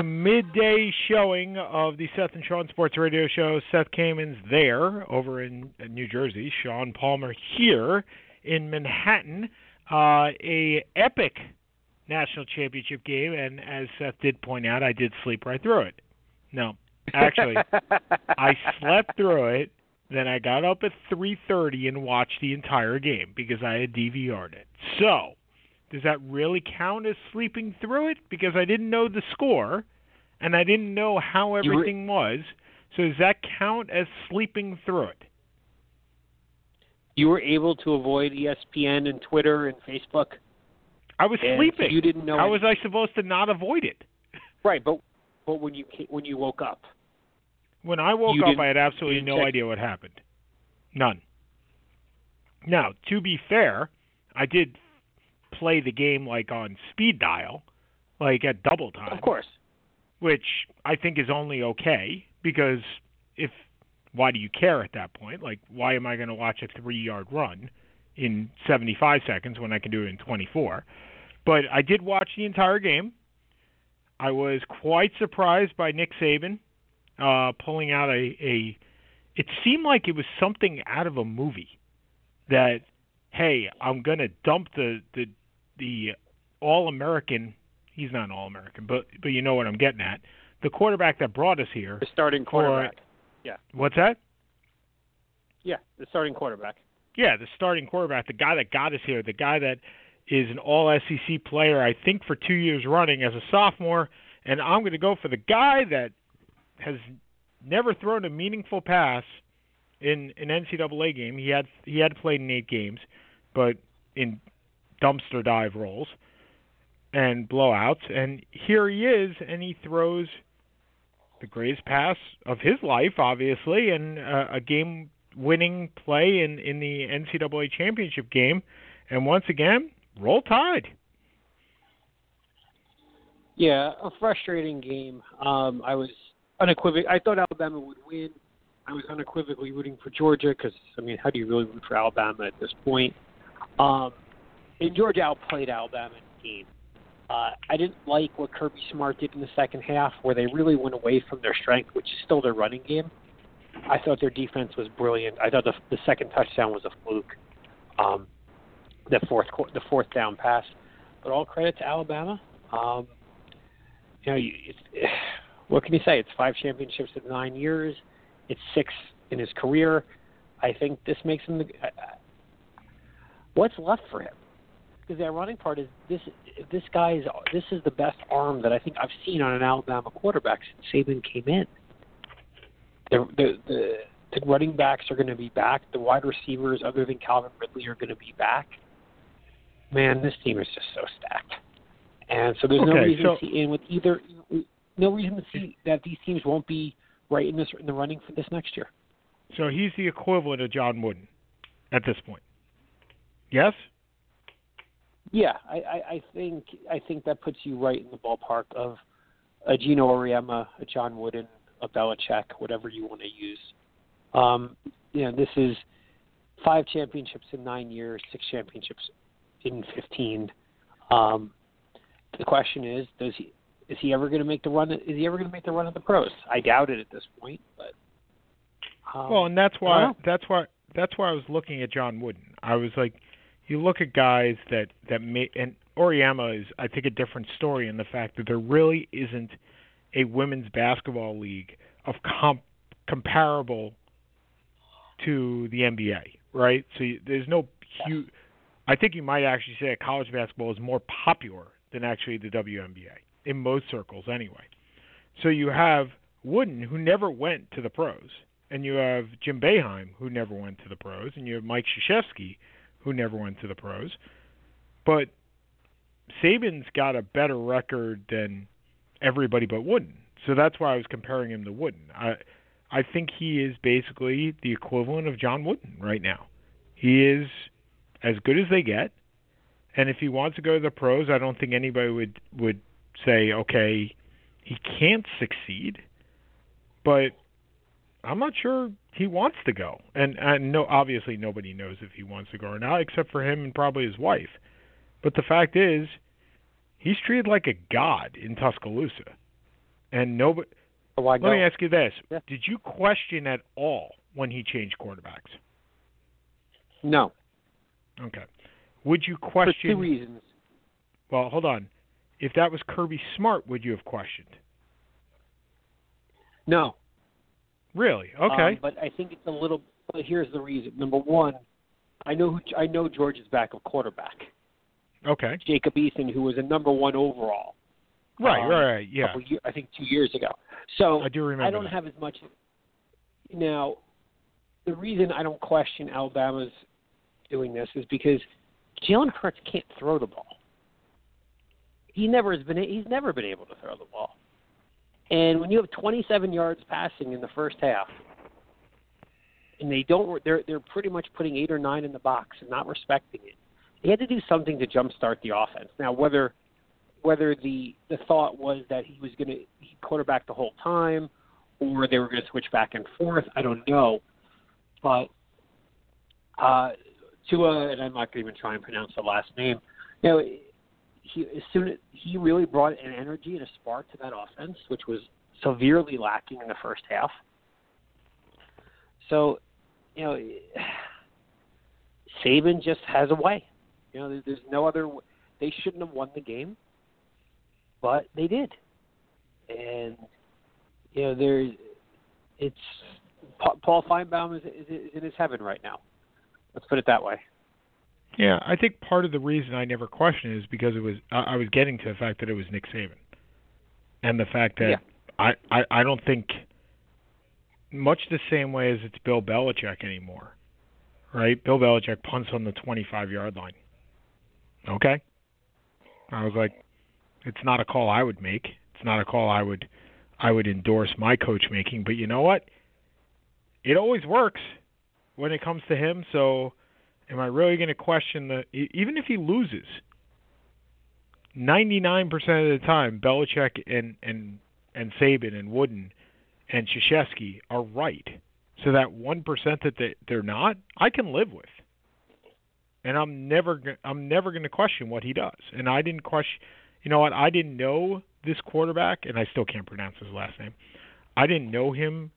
A midday showing of the Seth and Sean Sports Radio Show. Seth Kamen's there over in New Jersey. Sean Palmer here in Manhattan. Uh, a epic national championship game, and as Seth did point out, I did sleep right through it. No, actually, I slept through it. Then I got up at 3:30 and watched the entire game because I had DVR'd it. So, does that really count as sleeping through it? Because I didn't know the score, and I didn't know how were- everything was. So does that count as sleeping through it? You were able to avoid ESPN and Twitter and Facebook. I was and sleeping. You didn't know. How any- was I supposed to not avoid it? right? But but when you when you woke up, When I woke up, I had absolutely no check- idea what happened. None. Now, to be fair, I did play the game like on speed dial, like at double time. of course. which I think is only okay because if why do you care at that point? Like why am I going to watch a 3-yard run in 75 seconds when I can do it in 24? But I did watch the entire game. I was quite surprised by Nick Saban uh pulling out a a it seemed like it was something out of a movie that hey, I'm going to dump the the the all-American he's not an all American, but but you know what I'm getting at. The quarterback that brought us here. The starting quarterback. Yeah. What's that? Yeah, the starting quarterback. Yeah, the starting quarterback, the guy that got us here, the guy that is an all SEC player, I think for two years running as a sophomore, and I'm going to go for the guy that has never thrown a meaningful pass in an NCAA game. He had he had played in eight games, but in dumpster dive rolls and blowouts. And here he is, and he throws the greatest pass of his life, obviously, and uh, a game winning play in in the NCAA championship game, and once again, roll tide. Yeah, a frustrating game. Um, I was unequivocal. I thought Alabama would win. I was unequivocally rooting for Georgia because I mean, how do you really root for Alabama at this point? Um, and Georgia outplayed Alabama in the game. Uh, I didn't like what Kirby Smart did in the second half, where they really went away from their strength, which is still their running game. I thought their defense was brilliant. I thought the, the second touchdown was a fluke. Um, the fourth the fourth down pass, but all credit to Alabama. Um, you know, you- it's, what can you say? It's five championships in nine years. It's six in his career. I think this makes him the. I- What's left for him? Because the ironic part is this: this guy is this is the best arm that I think I've seen on an Alabama quarterback since Saban came in. The the the, the running backs are going to be back. The wide receivers, other than Calvin Ridley, are going to be back. Man, this team is just so stacked. And so there's no reason so- to see in with either no reason to see that these teams won't be right in this in the running for this next year. So he's the equivalent of John Wooden at this point. Yes. Yeah, I, I, I think I think that puts you right in the ballpark of a Geno Auriemma, a John Wooden, a Belichick, whatever you want to use. Um, you know, this is five championships in nine years, six championships in fifteen. Um, the question is, does he is he ever going to make the run? Is he ever going to make the run at the pros? I doubt it at this point, but um, Well, and that's why that's why that's why I was looking at John Wooden. I was like, you look at guys that that may and Auriemma is I think a different story in the fact that there really isn't a women's basketball league of comp comparable to the NBA, right? So you, there's no huge. I think you might actually say that college basketball is more popular than actually the WNBA in most circles, anyway. So you have Wooden, who never went to the pros, and you have Jim Boeheim, who never went to the pros, and you have Mike Krzyzewski, who never went to the pros. But Saban's got a better record than everybody but Wooden, so that's why I was comparing him to Wooden. I I think he is basically the equivalent of John Wooden right now. He is as good as they get. And if he wants to go to the pros, I don't think anybody would would say, okay, he can't succeed. But I'm not sure he wants to go. And and no obviously nobody knows if he wants to go or not except for him and probably his wife. But the fact is he's treated like a god in Tuscaloosa. And nobody Why oh, Let me ask you this. Yeah. Did you question at all when he changed quarterbacks? No, Okay. Would you question for question two reasons. Well, hold on. If that was Kirby Smart, would you have questioned? No. Really? Um, Okay. but I think it's a little. But here's the reason. Number one, I know who I know Georgia's backup quarterback, okay. Jacob Eason, who was a number one overall. Right, um, right, right. Yeah. year, I think two years ago. So I do remember. I don't that. have as much. Now, the reason I don't question Alabama's doing this is because Jalen Hurts can't throw the ball. He never has been. He's never been able to throw the ball. And when you have 27 yards passing in the first half, and they don't, they're they're pretty much putting eight or nine in the box and not respecting it. They had to do something to jumpstart the offense. Now, whether whether the the thought was that he was going to quarterback the whole time, or they were going to switch back and forth, I don't know. But uh, Tua, and I'm not going to even try and pronounce the last name. You know, he as soon he really brought an energy and a spark to that offense, which was severely lacking in the first half. So, you know, Saban just has a way. You know, there's, no other. They shouldn't have won the game, but they did, and you know, there's it's Paul Finebaum is, is in his heaven right now. Let's put it that way. Yeah, I think part of the reason I never questioned it is because it was I, I was getting to the fact that it was Nick Saban, and the fact that Yeah. I, I I don't think much the same way as it's Bill Belichick anymore, right? Bill Belichick punts on the 25 yard line. Okay, I was like, it's not a call I would make. It's not a call I would I would endorse my coach making. But you know what? It always works when it comes to him. So am I really going to question the even if he loses? Ninety-nine percent of the time, Belichick and and and Saban and Wooden and Krzyzewski are right. So that one percent that they, they're not, I can live with, and I'm never I'm never going to question what he does. And I didn't question. You know what? I didn't know this quarterback, and I still can't pronounce his last name. I didn't know him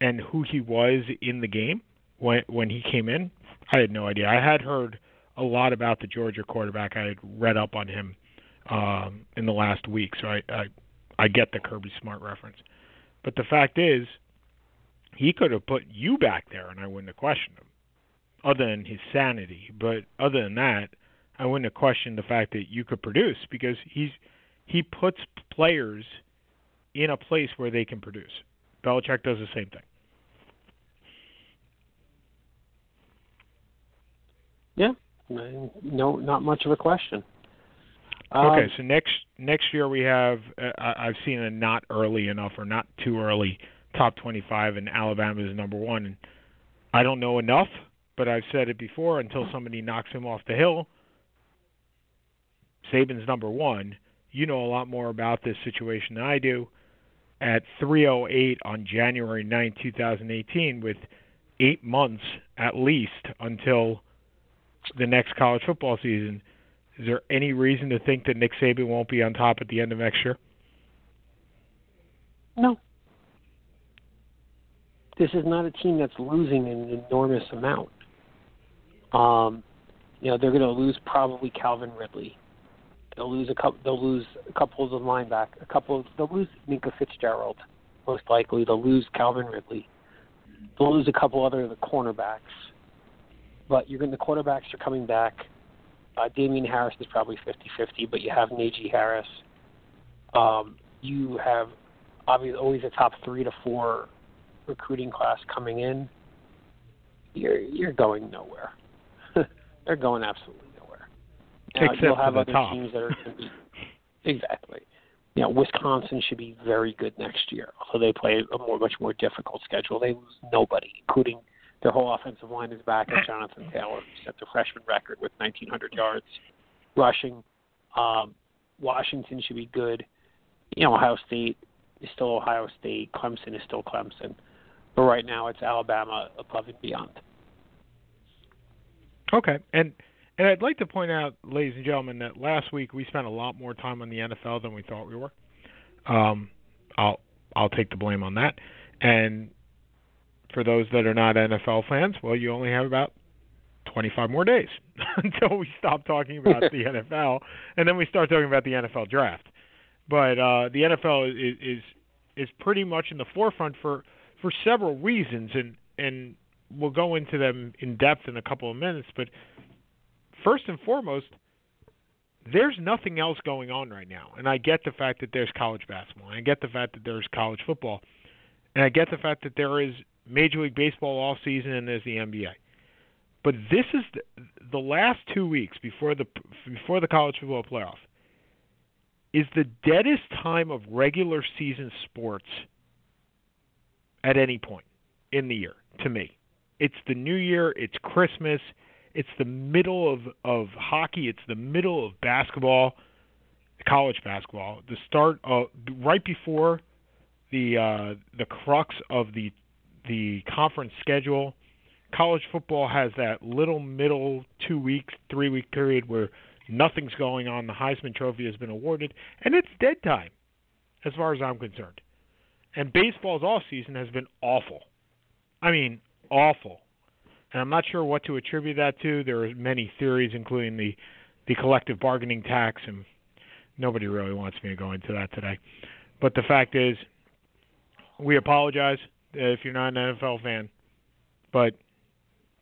and who he was in the game when when he came in. I had no idea. I had heard a lot about the Georgia quarterback. I had read up on him um, in the last week, so I, I I get the Kirby Smart reference. But the fact is, he could have put you back there, and I wouldn't have questioned him, other than his sanity. But other than that, I wouldn't have questioned the fact that you could produce because he's he puts players in a place where they can produce. Belichick does the same thing. Yeah, no, not much of a question. Okay, Um, so next next year we have uh, I've seen a not early enough or not too early top 25 and Alabama is number 1 and I don't know enough, but I've said it before until somebody knocks him off the hill. Saban's number 1. You know a lot more about this situation than I do. At 308 on January 9, 2018 with 8 months at least until the next college football season. Is there any reason to think that Nick Saban won't be on top at the end of next year? No. This is not a team that's losing an enormous amount. Um, you know, they're going to lose probably Calvin Ridley. They'll lose a couple. They'll lose a couple of the lineback. A couple. Of, they'll lose Minkah Fitzgerald, most likely. They'll lose Calvin Ridley. They'll lose a couple other of the cornerbacks. But you're going. The quarterbacks are coming back. Uh, Damien Harris is probably 50-50, but you have Najee Harris. Um, you have obviously always a top three to four recruiting class coming in. You're you're going nowhere. They're going absolutely nowhere. Now, Except you'll for have the other top. teams that are going to be exactly. you know, Wisconsin should be very good next year. Although they play a more much more difficult schedule, they lose nobody, including their whole offensive line is back. And Jonathan Taylor set the freshman record with 1,900 yards rushing. Um, Washington should be good. You know, Ohio State is still Ohio State. Clemson is still Clemson. But right now, it's Alabama above and beyond. Okay, and and I'd like to point out, ladies and gentlemen, that last week we spent a lot more time on the NFL than we thought we were. Um, I'll I'll take the blame on that. And for those that are not NFL fans, well, you only have about 25 more days until we stop talking about the NFL, and then we start talking about the NFL draft. But uh, the NFL is, is is pretty much in the forefront for for several reasons, and and we'll go into them in depth in a couple of minutes. But first and foremost, there's nothing else going on right now. And I get the fact that there's college basketball. And I get the fact that there's college football. And I get the fact that there is Major League Baseball all season and there's the NBA. But this is the, the last two weeks before the before the college football playoff is the deadest time of regular season sports at any point in the year to me. It's the new year, it's Christmas, it's the middle of of hockey. It's the middle of basketball, college basketball. The start of right before the uh, the crux of the the conference schedule. College football has that little middle two week, three week period where nothing's going on. The Heisman Trophy has been awarded, and it's dead time, as far as I'm concerned. And baseball's off season has been awful. I mean, awful and I'm not sure what to attribute that to. There are many theories, including the the collective bargaining tax, and nobody really wants me to go into that today. But the fact is, we apologize if you're not an NFL fan, but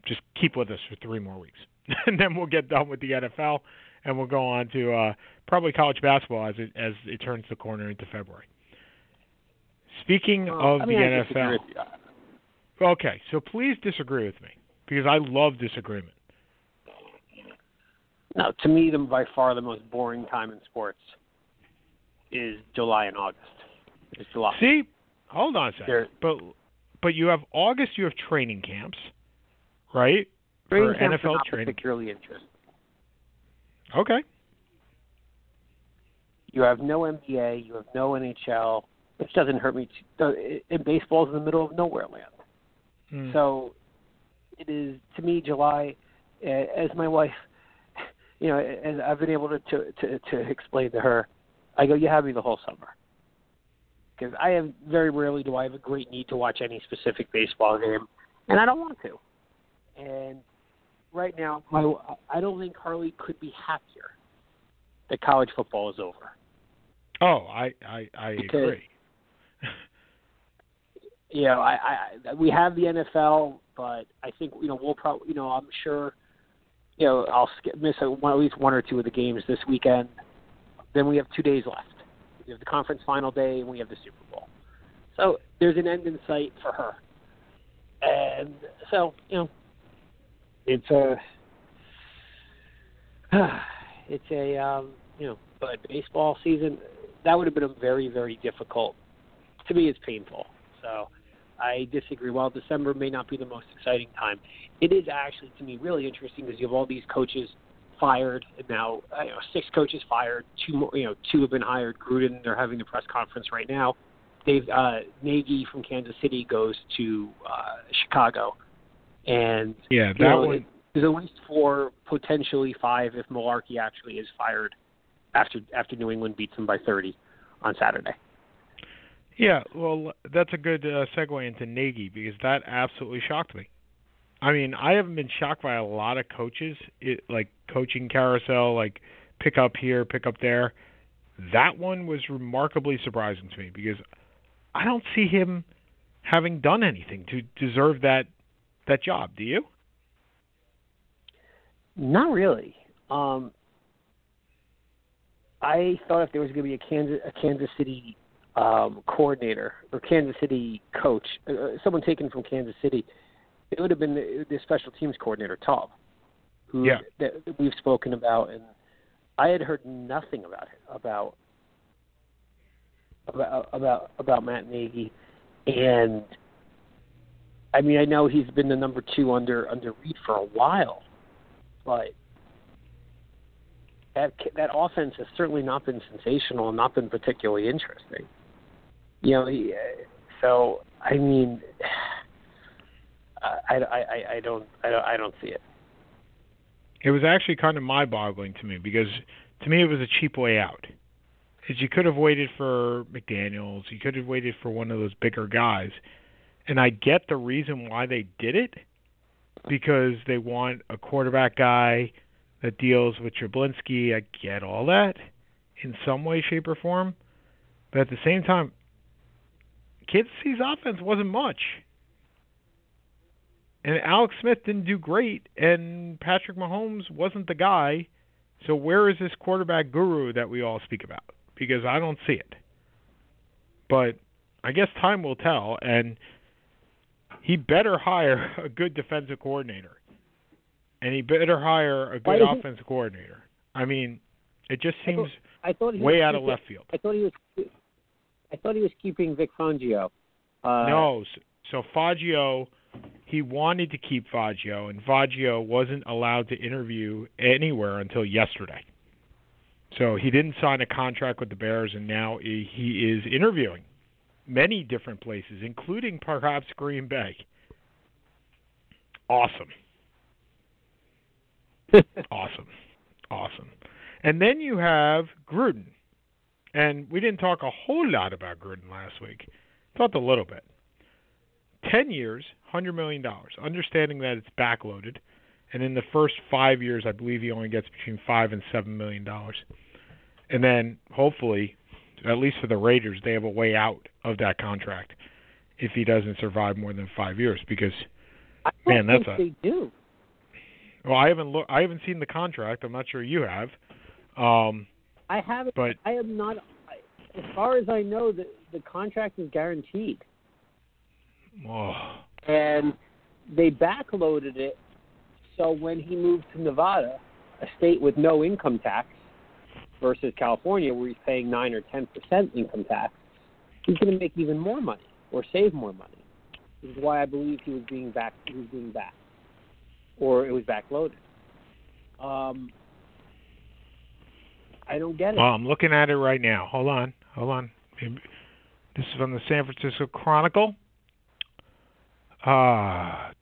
just keep with us for three more weeks, and then we'll get done with the NFL, and we'll go on to uh, probably college basketball as it as it turns the corner into February. Speaking well, of I mean, the NFL, okay, so please disagree with me because I love disagreement. No, to me, the by far the most boring time in sports is July and August. It's July. See, hold on a second. There- but but you have August. You have training camps, right? Training For camps are NFL not training. particularly interesting. Okay. You have no NBA. You have no NHL, which doesn't hurt me. Too. And baseball's in the middle of nowhere land. Hmm. So it is to me July, as my wife, you know, as I've been able to to to, to explain to her, I go, you have me the whole summer. Because I have very rarely do I have a great need to watch any specific baseball game, and I don't want to. And right now, my I don't think Harley could be happier that college football is over. oh, I I, I Because- agree. you know, I, I we have the NFL, but I think you know we'll probably you know I'm sure you know I'll skip, miss a, one, at least one or two of the games this weekend. Then we have two days left. We have the conference final day and we have the Super Bowl. So there's an end in sight for her, and so you know it's a it's a um, you know but baseball season that would have been a very very difficult to me it's painful so I disagree. While December may not be the most exciting time, it is actually to me really interesting because you have all these coaches fired, and now you know, six coaches fired. Two more, you know, two have been hired. Gruden, they're having the press conference right now. Dave uh, Nagy from Kansas City goes to uh, Chicago, and Yeah, you that know, one. there's at least four, potentially five, if Mularkey actually is fired after after New England beats them by 30 on Saturday. Yeah, well, that's a good uh, segue into Nagy because that absolutely shocked me. I mean, I haven't been shocked by a lot of coaches, it, like coaching carousel, like pick up here, pick up there. That one was remarkably surprising to me because I don't see him having done anything to deserve that that job. Do you? Not really. Um, I thought if there was going to be a Kansas a Kansas City um, coordinator or Kansas City coach, uh, someone taken from Kansas City, it would have been the, the special teams coordinator, Toub, who Yeah. that we've spoken about, and I had heard nothing about about about about about Matt Nagy, and I mean I know he's been the number two under under Reid for a while, but that that offense has certainly not been sensational and not been particularly interesting. You know, he, so I mean, I, I, I, don't I don't I don't see it. It was actually kind of mind-boggling to me because to me it was a cheap way out. Is you could have waited for McDaniels, you could have waited for one of those bigger guys, and I get the reason why they did it because they want a quarterback guy that deals with Trubisky. I get all that in some way, shape, or form, but at the same time, Kansas City's offense wasn't much. And Alex Smith didn't do great, and Patrick Mahomes wasn't the guy. So where is this quarterback guru that we all speak about? Because I don't see it. But I guess time will tell, and he better hire a good defensive coordinator, and he better hire a good offensive coordinator. I mean, it just seems I thought, I thought way out keeping, of left field. I thought he was. I thought he was keeping Vic Fangio. Uh, no, so Fangio he wanted to keep Fangio, and Fangio wasn't allowed to interview anywhere until yesterday. So he didn't sign a contract with the Bears, and now he is interviewing many different places, including perhaps Green Bay. Awesome. awesome. Awesome. And then you have Gruden. And we didn't talk a whole lot about Gruden last week. Talked a little bit. 10 years, $100 million, understanding that it's backloaded. And in the first five years, I believe he only gets between 5 and $7 million. And then hopefully, at least for the Raiders, they have a way out of that contract if he doesn't survive more than five years. Because, man, that's a. They do. Well, I haven't look. I haven't seen the contract. I'm not sure you have. Um, I haven't. But I am not. As far as I know, the the contract is guaranteed. Oh. And they backloaded it so when he moved to Nevada, a state with no income tax, versus California where he's paying nine or ten percent income tax, he's going to make even more money or save more money. This is why I believe he was being back. He was being back, or it was backloaded. Um, I don't get it. Well, I'm looking at it right now. Hold on, hold on. This is from the San Francisco Chronicle. Ah, uh,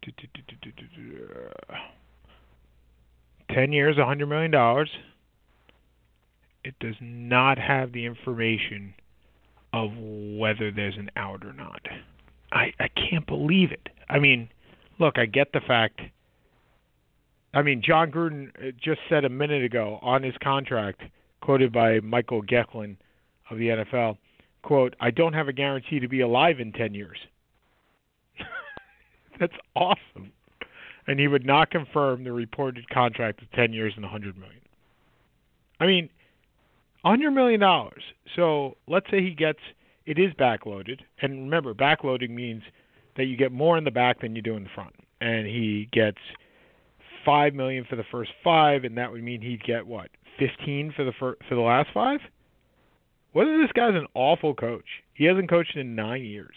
ten years, a hundred million dollars. It does not have the information of whether there's an out or not. I I can't believe it. I mean, look, I get the fact. I mean, Jon Gruden just said a minute ago on his contract, quoted by Michael Gehlken of the NFL, quote, "I don't have a guarantee to be alive in 10 years." That's awesome. And he would not confirm the reported contract of 10 years and 100 million. I mean, 100 million dollars. So, let's say he gets it is backloaded. And remember, backloading means that you get more in the back than you do in the front. And he gets 5 million for the first 5 and that would mean he'd get what? 15 for the fir- for the last 5? Whether this guy's an awful coach. He hasn't coached in 9 years.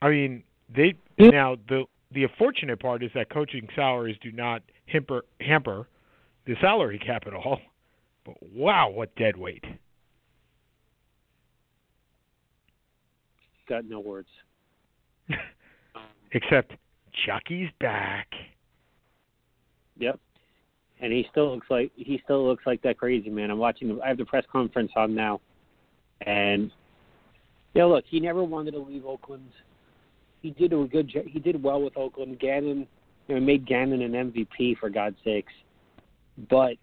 I mean, they now the the unfortunate part is that coaching salaries do not hamper hamper the salary cap at all. But wow, what dead weight! Got no words. Except Chucky's back. Yep. And he still looks like he still looks like that crazy man. I'm watching. I have the press conference on now, and yeah, look, he never wanted to leave Oakland he did a good. He did well with Oakland. Gannon, you know, made Gannon an MVP for God's sakes. But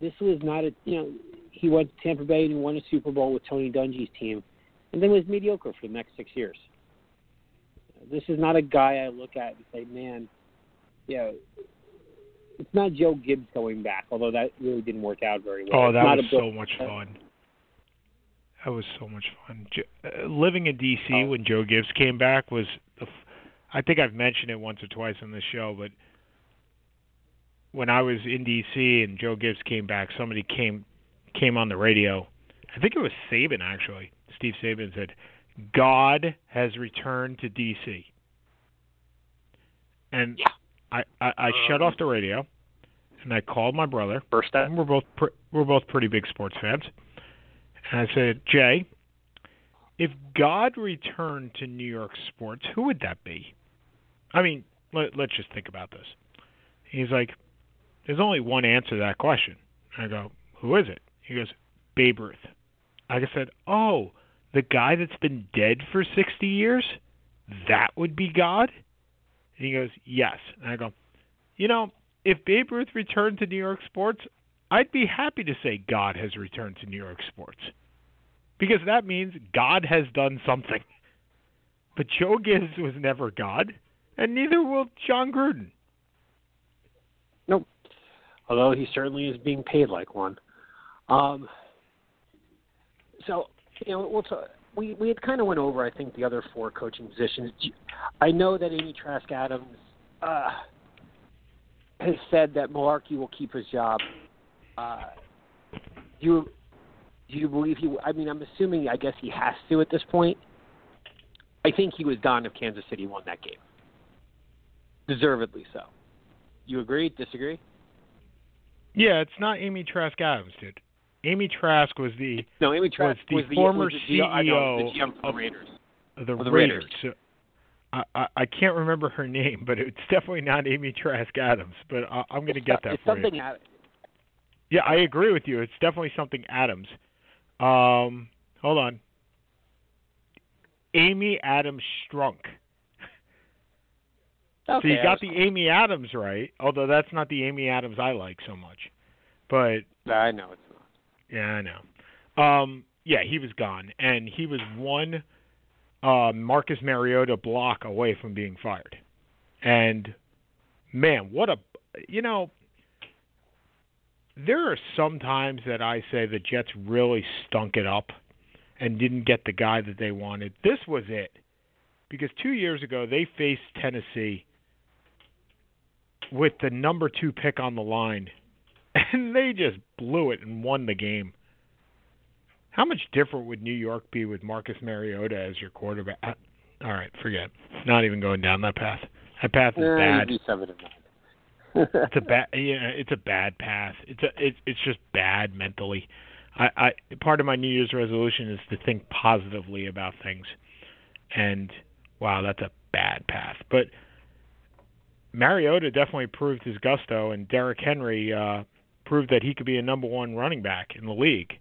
this was not a you know he went to Tampa Bay and won a Super Bowl with Tony Dungy's team, and then was mediocre for the next six years. This is not a guy I look at and say, man, you know, it's not Joe Gibbs going back, although that really didn't work out very well. Oh, that was so much fun. That was so much fun. Uh, living in D.C. Oh. when Joe Gibbs came back was, the, I think I've mentioned it once or twice on this show, but when I was in D.C. and Joe Gibbs came back, somebody came came on the radio I think it was Czaban actually. Steve Czaban said, "God has returned to DC." And Yeah. I I, I shut off the radio, and I called my brother. First. And we're both pre- we're both pretty big sports fans. I said, Jay, if God returned to New York sports, who would that be? I mean, let, let's just think about this. He's like, there's only one answer to that question. I go, who is it? He goes, Babe Ruth. I said, oh, the guy that's been dead for 60 years? That would be God? And he goes, yes. And I go, you know, if Babe Ruth returned to New York sports, I'd be happy to say God has returned to New York sports. Because that means God has done something. But Joe Gibbs was never God, and neither will Jon Gruden. Nope. Although he certainly is being paid like one. Um, so you know, we'll talk, we we had kind of went over I think the other four coaching positions. I know that Amy Trask Adams uh, has said that Mularkey will keep his job. Uh, do you do you believe he? I mean, I'm assuming. I guess he has to at this point. I think he was gone if Kansas City won that game. Deservedly so. You agree? Disagree? Yeah, it's not Amy Trask Adams, dude. Amy Trask was the No, Amy Trask was the was former was the, CEO the of- the Raiders. the, the Raiders. Raiders. So, I, I can't remember her name, but it's definitely not Amy Trask Adams. But I, I'm going to get that it's for you. something out- Yeah, I agree with you. It's definitely something Adams. Um, hold on. Amy Adams Strunk. Okay, so you got the Amy Adams right, although that's not the Amy Adams I like so much. But I know it's not. yeah, I know. Um, yeah, he was gone, and he was one uh, Marcus Mariota block away from being fired. And man, what a you know. There are some times that I say the Jets really stunk it up and didn't get the guy that they wanted. This was it. Because two years ago they faced Tennessee with the number two pick on the line and they just blew it and won the game. How much different would New York be with Marcus Mariota as your quarterback? All right, forget. Not even going down that path. That path is bad. you'd be seven and nine. It's a bad. Yeah, it's a bad path. It's a. It's it's just bad mentally. I, I part of my New Year's resolution is to think positively about things, and wow, that's a bad path. But Mariota definitely proved his gusto, and Derrick Henry uh, proved that he could be a number one running back in the league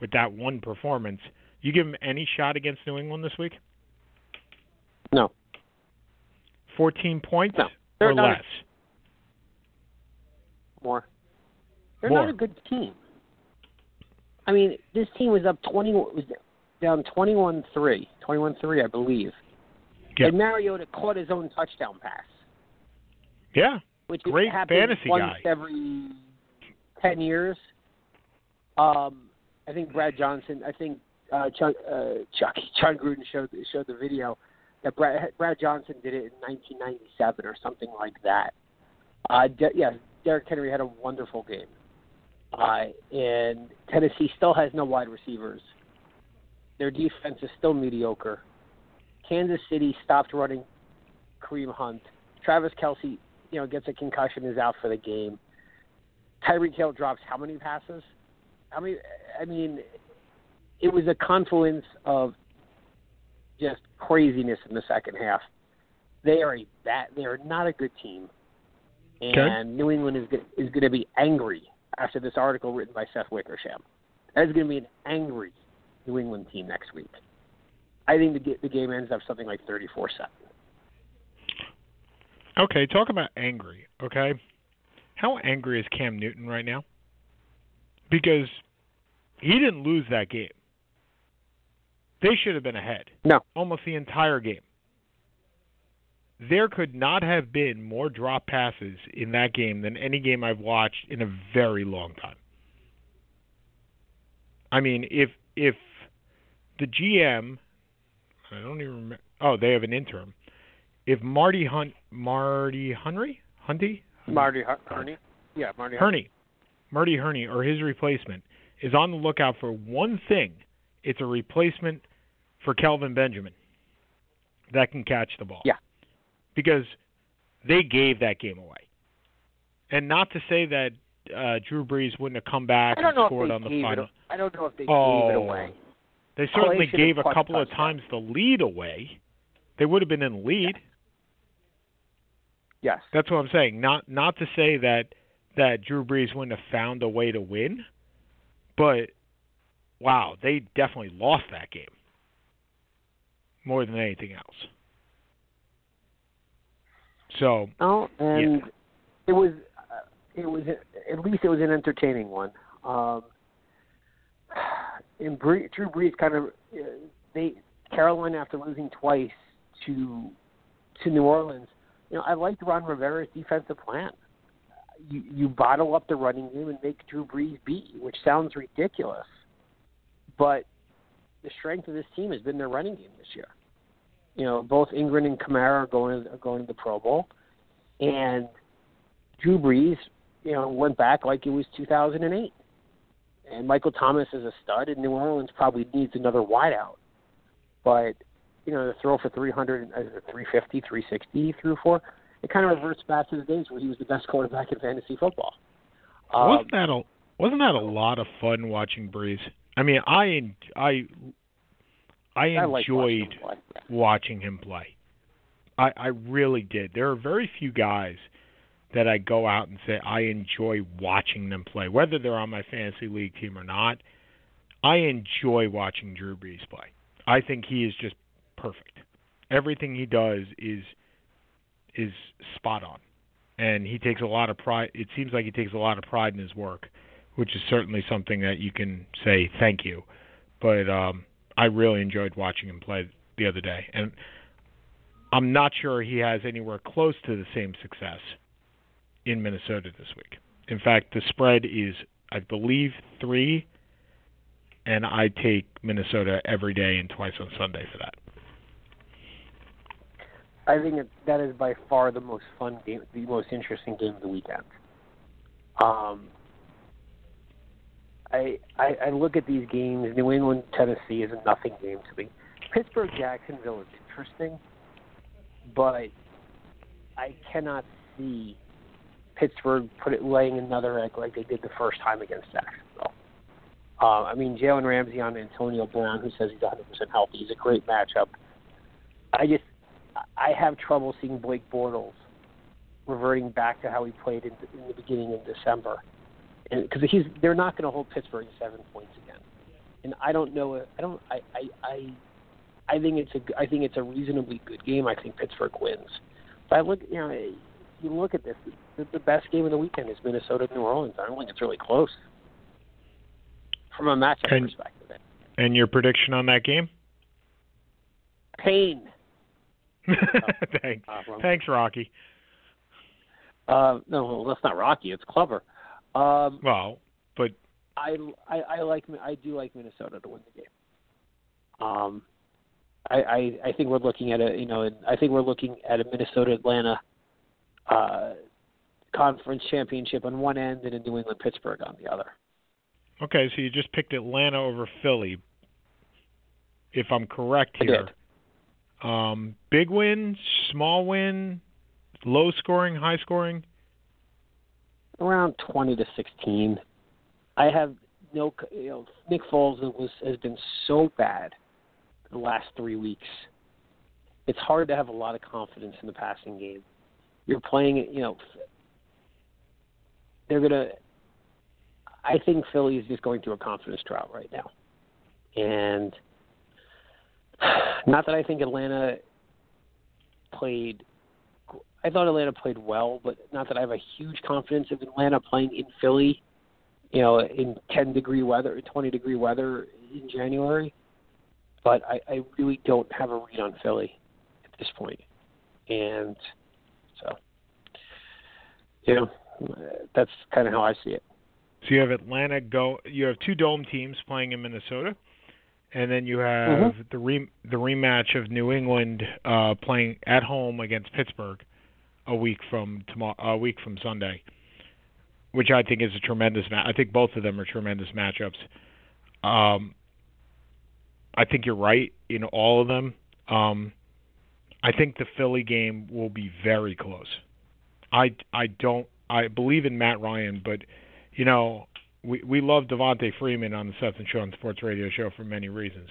with that one performance. You give him any shot against New England this week? no, Fourteen points No. Or less? More. They're More. not a good team. I mean, this team was up twenty. Was down 21-3, 21-3, I believe. Yeah. And Mariota caught his own touchdown pass, Yeah, which Great happens fantasy once guy. every ten years. Um, I think Brad Johnson. I think uh, Chuck, uh, Chuck Jon Gruden showed showed the video that Brad Brad Johnson did it in 1997 or something like that. Uh, De- yeah, Derrick Henry had a wonderful game, uh, and Tennessee still has no wide receivers. Their defense is still mediocre. Kansas City stopped running Kareem Hunt. Travis Kelce, you know, gets a concussion, is out for the game. Tyreek Hill drops how many passes? I mean, I mean, it was a confluence of just craziness in the second half. They are a bad. They are not a good team, and New England is go- is going to be angry after this article written by Seth Wickersham. That is going to be an angry New England team next week. I think the the game ends up something like thirty-four seven. Okay, talk about angry, okay? How angry is Cam Newton right now? Because he didn't lose that game. They should have been ahead. No. Almost the entire game. There could not have been more drop passes in that game than any game I've watched in a very long time. I mean, if if the GM I don't even remember oh, they have an interim. If Marty Hunt Marty Henry? Hunty? Marty Hurney. Yeah, Marty Hurney, Marty Hurney, or his replacement, is on the lookout for one thing. It's a replacement for Kelvin Benjamin that can catch the ball. Yeah. Because they gave that game away. And not to say that uh, Drew Brees wouldn't have come back I don't and know if scored they on the final. it. I don't know if they oh, gave it away. They certainly should have gave a couple of times the lead away. They would have been in the lead. Yes. That's what I'm saying. Not not to say that that Drew Brees wouldn't have found a way to win, but wow, they definitely lost that game more than anything else. So Oh, and it was uh, it was at least it was an entertaining one. Um, and Bree, Drew Brees kind of uh, they Carolina after losing twice to to New Orleans. You know, I liked Ron Rivera's defensive plan. You you bottle up the running game and make Drew Brees beat you, which sounds ridiculous, but the strength of this team has been their running game this year. You know, both Ingram and Kamara are going are going to the Pro Bowl, and Drew Brees, you know, went back like it was 2008. And Michael Thomas is a stud, and New Orleans probably needs another wideout. But you know, to throw for 300, uh, 350, 360 through for, it kind of reverts back to the days where he was the best quarterback in fantasy football. Um, wasn't that a wasn't that a lot of fun watching Brees? I mean, I en- I I like watching enjoyed him watching him play. I I really did. There are very few guys that I go out and say I enjoy watching them play, whether they're on my fantasy league team or not. I enjoy watching Drew Brees play. I think he is just perfect. Everything he does is is spot on. And he takes a lot of pride it seems like he takes a lot of pride in his work, which is certainly something that you can say thank you. But um I really enjoyed watching him play the other day. And I'm not sure he has anywhere close to the same success in Minnesota this week. In fact, the spread is, I believe, three, and I take Minnesota every day and twice on Sunday for that. I think that is by far the most fun game, the most interesting game of the weekend. Um, I, I look at these games. New England, Tennessee is a nothing game to me. Pittsburgh, Jacksonville is interesting, but I cannot see Pittsburgh put it laying another egg like they did the first time against Jacksonville. Uh, I mean, Jalen Ramsey on Antonio Brown, who says he's 100% healthy, is a great matchup. I just I have trouble seeing Blake Bortles reverting back to how he played in, in the beginning of December, because he's they're not going to hold Pittsburgh to seven points again, and I don't know. I don't. I I I, I think it's a I think it's a reasonably good game. I think Pittsburgh wins, but I look you know you look at this. The, the best game of the weekend is Minnesota New Orleans. I don't think it's really close from a matchup And- perspective. And your prediction on that game? Pain. Thanks. Uh. Thanks, Rocky. Uh, no, well, that's not Rocky. It's clever. Um, Well, but I, I I like I do like Minnesota to win the game. Um, I I, I think we're looking at a you know I think we're looking at a Minnesota Atlanta uh, conference championship on one end and a New England Pittsburgh on the other. okay, so you just picked Atlanta over Philly. If I'm correct here. Um, big win, small win, low scoring, high scoring. Around twenty to sixteen. I have no you know Nick Foles was has been so bad the last three weeks. It's hard to have a lot of confidence in the passing game. You're playing you know. They're gonna. I think Philly is just going through a confidence drought right now, and not that I think Atlanta played. I thought Atlanta played well, but not that I have a huge confidence of Atlanta playing in Philly, you know, in 10 degree weather, 20 degree weather in January. But I, I really don't have a read on Philly at this point. And so, you know, that's kind of how I see it. So you have Atlanta go. You have two dome teams playing in Minnesota, and then you have Mm-hmm. the re, the rematch of New England uh, playing at home against Pittsburgh a week from tomorrow. A week from Sunday. which I think is a tremendous match. I think both of them are tremendous matchups. Um, I think you're right in all of them. Um, I think the Philly game will be very close. I I don't I believe in Matt Ryan, but you know we we love Devonta Freeman on the Seth and Sean Sports Radio Show for many reasons,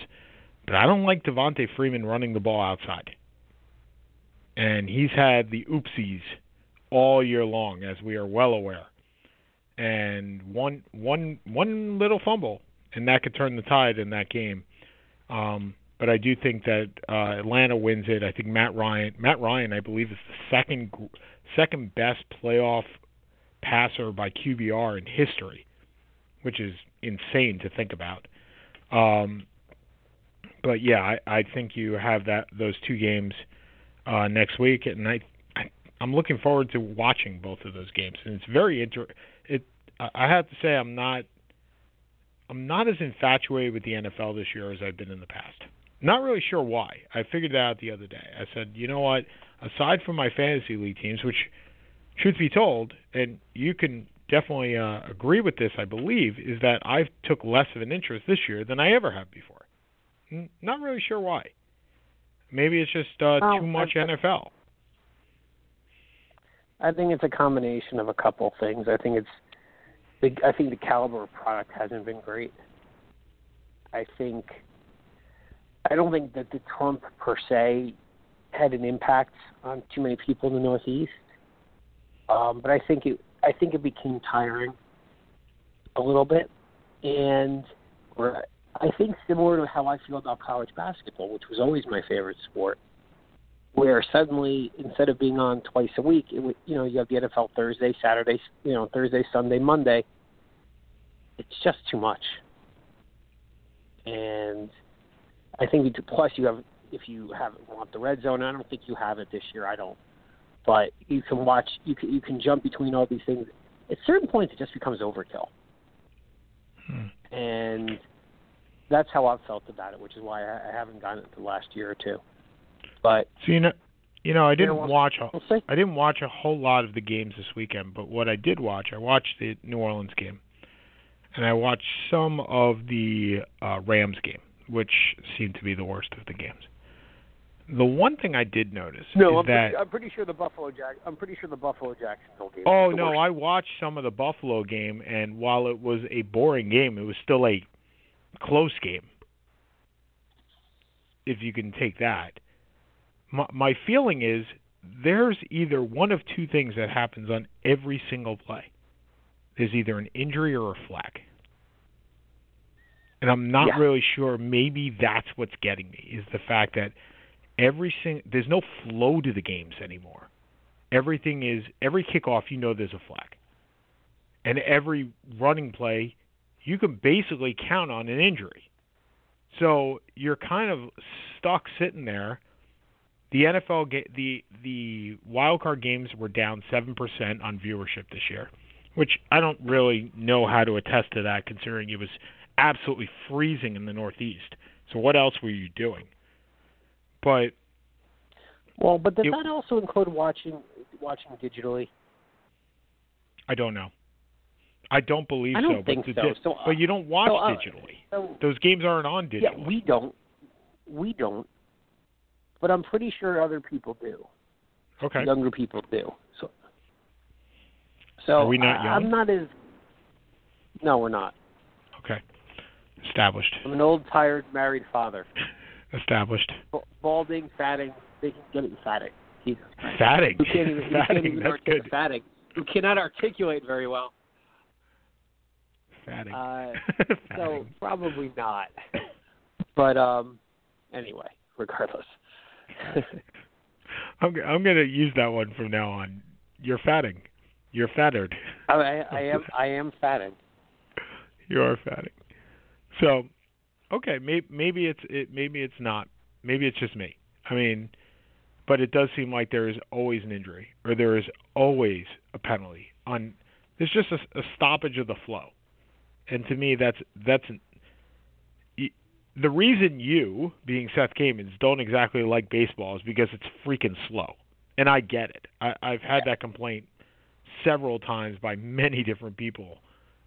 but I don't like Devonta Freeman running the ball outside. And he's had the oopsies all year long, as we are well aware. And one one one little fumble, and that could turn the tide in that game. Um, but I do think that uh, Atlanta wins it. I think Matt Ryan, Matt Ryan, I believe is the second second best playoff passer by QBR in history, which is insane to think about. Um, but yeah, I, I think you have that those two games uh, next week, and I, I I'm looking forward to watching both of those games. And it's very inter. It I have to say I'm not I'm not as infatuated with the NFL this year as I've been in the past. Not really sure why. I figured that out the other day. I said, you know what? Aside from my fantasy league teams, which, truth be told, and you can definitely uh, agree with this, I believe, is that I took less of an interest this year than I ever have before. Not really sure why. Maybe it's just uh, Oh, too much I- NFL. I think it's a combination of a couple things. I think it's I think the caliber of product hasn't been great. I think I don't think that the Trump per se had an impact on too many people in the Northeast. Um, but I think it I think it became tiring a little bit, and or I think similar to how I feel about college basketball, which was always my favorite sport where suddenly instead of being on twice a week, it would, you know, you have the NFL Thursday, Saturday, you know, Thursday, Sunday, Monday. It's just too much. And I think plus you have if you have want the red zone. I don't think you have it this year. I don't. But you can watch. You can you can jump between all these things. At certain points, it just becomes overkill. Hmm. And that's how I've felt about it, which is why I I haven't gotten it the last year or two. But So you know, you know, I didn't watch a we'll. I didn't watch a whole lot of the games this weekend, but what I did watch, I watched the New Orleans game, and I watched some of the uh, Rams game, which seemed to be the worst of the games. The one thing I did notice No, is I'm, that pretty, I'm pretty sure the Buffalo Jack. I'm pretty sure the Buffalo Jacksonville game. oh no, worst. I watched some of the Buffalo game, and while it was a boring game, it was still a close game. If you can take that, my, my feeling is there's either one of two things that happens on every single play. There's either an injury or a flag. And I'm not Yeah. really sure. Maybe that's what's getting me is the fact that every sing there's no flow to the games anymore. Everything is every kickoff you know there's a flag. And every running play you can basically count on an injury. So you're kind of stuck sitting there. The NFL ga- the the wild card games were down 7% on viewership this year, which I don't really know how to attest to that considering it was absolutely freezing in the Northeast. So what else were you doing? But Well, but does it- that also include watching watching digitally? I don't know. I don't believe I don't so. think but, so. the- So, uh, but you don't watch so, uh, digitally. So, Those games aren't on digital. yeah, we don't. We don't. But I'm pretty sure other people do. okay. Younger people do. So, so Are we not I, young? I'm not as. No, we're not. Okay. Established. I'm an old, tired, married father. Established. B- balding, fatting. They can get it fatting. Jesus Christ. Fatting. Who can't even, who can't Fatting. even That's good. fatting. Who cannot articulate very well. Fatting. Uh, so probably not. But um, anyway, regardless. I'm I'm gonna use that one from now on. You're fatting. You're fattered. I, I, I am I am fatting. You are fatting. So, okay, maybe maybe it's it maybe it's not. Maybe it's just me. I mean, but it does seem like there is always an injury or there is always a penalty on. There's just a, a stoppage of the flow, and to me, that's that's an, the reason you, being Seth Kamens, don't exactly like baseball is because it's freaking slow, and I get it. I, I've had that complaint several times by many different people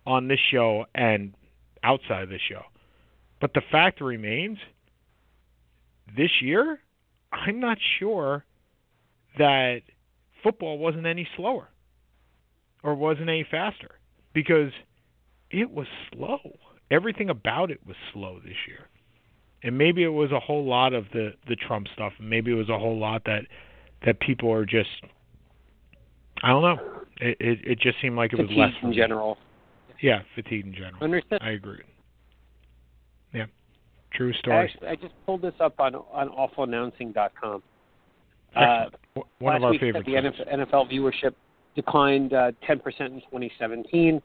on this show and outside of this show. But the fact remains this year, I'm not sure that football wasn't any slower or wasn't any faster because it was slow. Everything about it was slow this year. And maybe it was a whole lot of the the Trump stuff, maybe it was a whole lot that that people are just I don't know. It it, it just seemed like it was less in general. Yeah, fatigue in general. Understand? I agree. Yeah, true I, story. actually, I just pulled this up on on awfulannouncing.com. Uh. One last of our favorite. the. NFL, NFL viewership declined uh, 10% in 2017.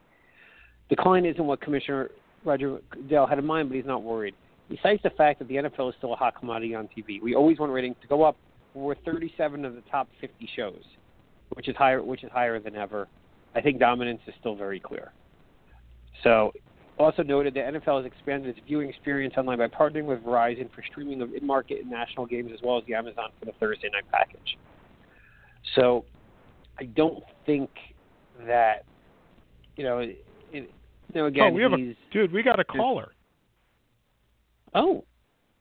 Decline isn't what Commissioner Roger Goodell had in mind, but he's not worried. He cites the fact that the NFL is still a hot commodity on TV. We always want ratings to go up. We're 37 of the top 50 shows, which is higher, which is higher than ever. I think dominance is still very clear. So, also noted that NFL has expanded its viewing experience online by partnering with Verizon for streaming of in-market and national games, as well as the Amazon for the Thursday night package. So, I don't think that you know. It, it, you know, again, oh, we have a dude. We got a caller. oh,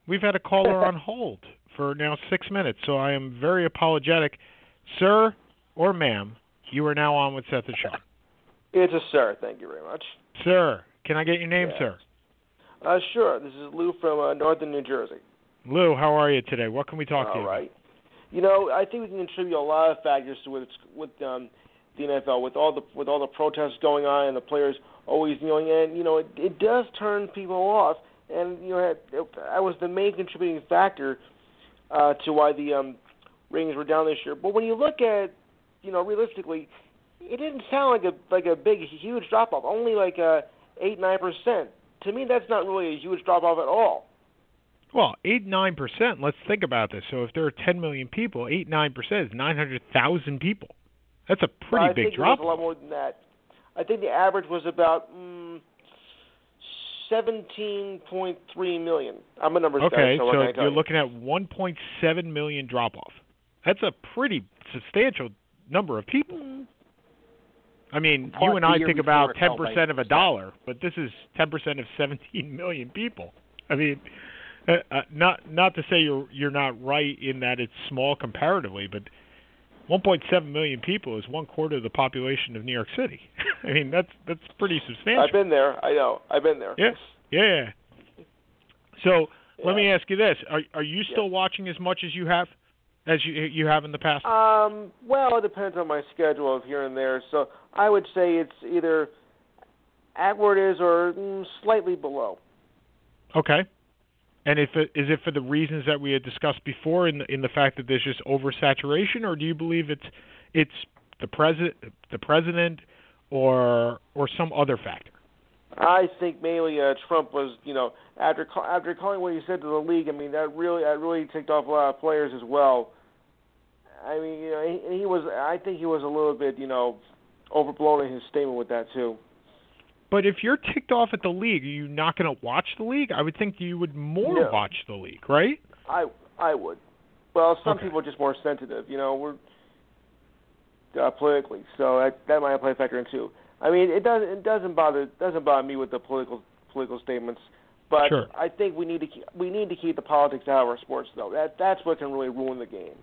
We've had a caller on hold for now six minutes, so I am very apologetic, sir or ma'am. You are now on with Seth and Sean. It's a sir. Thank you very much. Sir, can I get your name, Yeah. sir? Uh, sure. This is Lou from uh, Northern New Jersey. Lou, how are you today? What can we talk to All you right. You know, I think we can contribute a lot of factors to what's, with um, the NFL, with all the with all the protests going on and the players always kneeling, and you know, it, it does turn people off. And you know, I was the main contributing factor uh, to why the um, ratings were down this year. But when you look at, you know, realistically, it didn't sound like a like a big huge drop off. Only like a eight nine percent. To me, that's not really a huge drop off at all. Well, eight nine percent. Let's think about this. So if there are ten million people, eight nine percent is nine hundred thousand people. That's a pretty I big think drop. It was a lot more than that. I think the average was about mm, seventeen point three million. I'm a numbers Okay, guy, so, so what can I tell you're you? looking at one point seven million drop off. That's a pretty substantial number of people. I mean, Plus you and I think about ten percent of a dollar, but this is ten percent of seventeen million people. I mean, uh, uh, not not to say you're you're not right in that it's small comparatively, but 1.7 million people is one quarter of the population of New York City. I mean, that's that's pretty substantial. I've been there. I know. I've been there. Yeah, yeah. So let me ask you this: Are are you still watching as much as you have, as you you have in the past? Um, well, it depends on my schedule of here and there. So I would say it's either at where it is or mm, slightly below. Okay. And if it, is it for the reasons that we had discussed before, in the, in the fact that there's just oversaturation, or do you believe it's it's the president the president or or some other factor? I think mainly uh, Trump was, you know, after after calling what he said to the league. I mean, that really that really ticked off a lot of players as well. I mean, you know, he, he was. I think he was a little bit, you know, overblown in his statement with that too. But if you're ticked off at the league, are you not going to watch the league? I would think you would more No. watch the league, right? I I would. Well, some Okay. people are just more sensitive, you know, we're uh, politically, so that that might play a factor in too. I mean, it doesn't it doesn't bother doesn't bother me with the political political statements, but Sure. I think we need to keep, we need to keep the politics out of our sports though. That that's what can really ruin the game.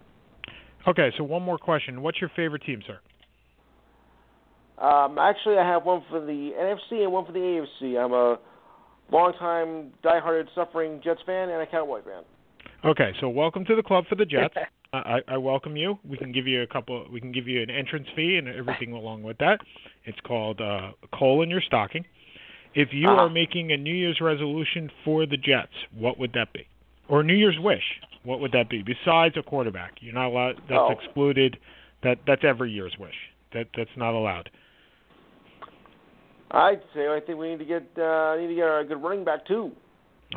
Okay, so one more question. What's your favorite team, sir? Um, actually, I have one for the NFC and one for the AFC. I'm a longtime diehard suffering Jets fan and a Cowboy fan. Okay, so welcome to the club for the Jets. I, I welcome you. We can give you a couple. We can give you an entrance fee and everything along with that. It's called uh, coal in your stocking. If you Ah. are making a New Year's resolution for the Jets, what would that be? Or New Year's wish, what would that be? Besides a quarterback, you're not allowed. That's Oh. excluded. That that's every year's wish. That that's not allowed. I'd say I think we need to get uh, need to get a good running back too.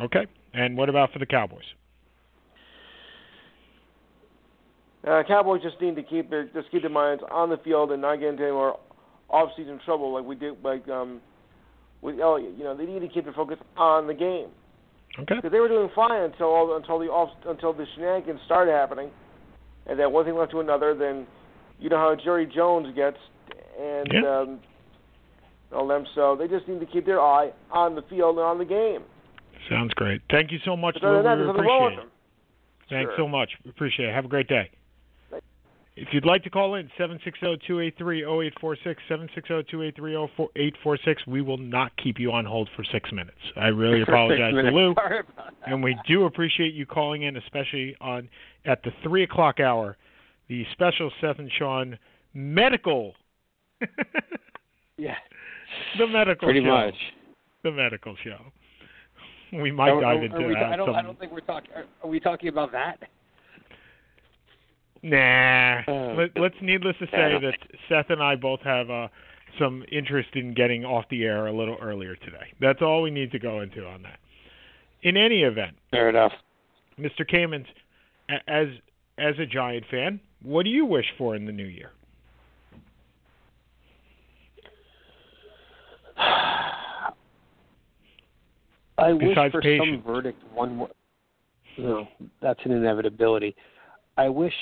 Okay. And what about for the Cowboys? Uh, Cowboys just need to keep their just keep their minds on the field and not get into any more off-season trouble like we did like um with Elliott. You know, they need to keep their focus on the game Okay. because they were doing fine until all, until the off until the shenanigans started happening, and then one thing led to another. Then you know how Jerry Jones gets, and Yeah. um, all them. So they just need to keep their eye on the field and on the game. Sounds great. Thank you so much, Lou. We there's nothing wrong appreciate it. Thanks Sure. so much. We Appreciate it. Have a great day. If you'd like to call in, 760-283-0846, 760-283-0846. We will not keep you on hold for six minutes. I really apologize to Lou. Sorry about that. And we do appreciate you calling in, especially on at the three o'clock hour, the special Seth and Sean medical, yeah, the medical pretty show, much. the medical show. We might Are- dive are- into are we, that. I don't. I don't think we're talking. Are, are we talking about that? Nah. Uh, Let, let's needless to say that Seth and I both have uh, some interest in getting off the air a little earlier today. That's all we need to go into on that. In any event, Fair enough. Mr. Kamens, as as a Giant fan, what do you wish for in the new year? I wish for some verdict one more. No, that's an inevitability. I wish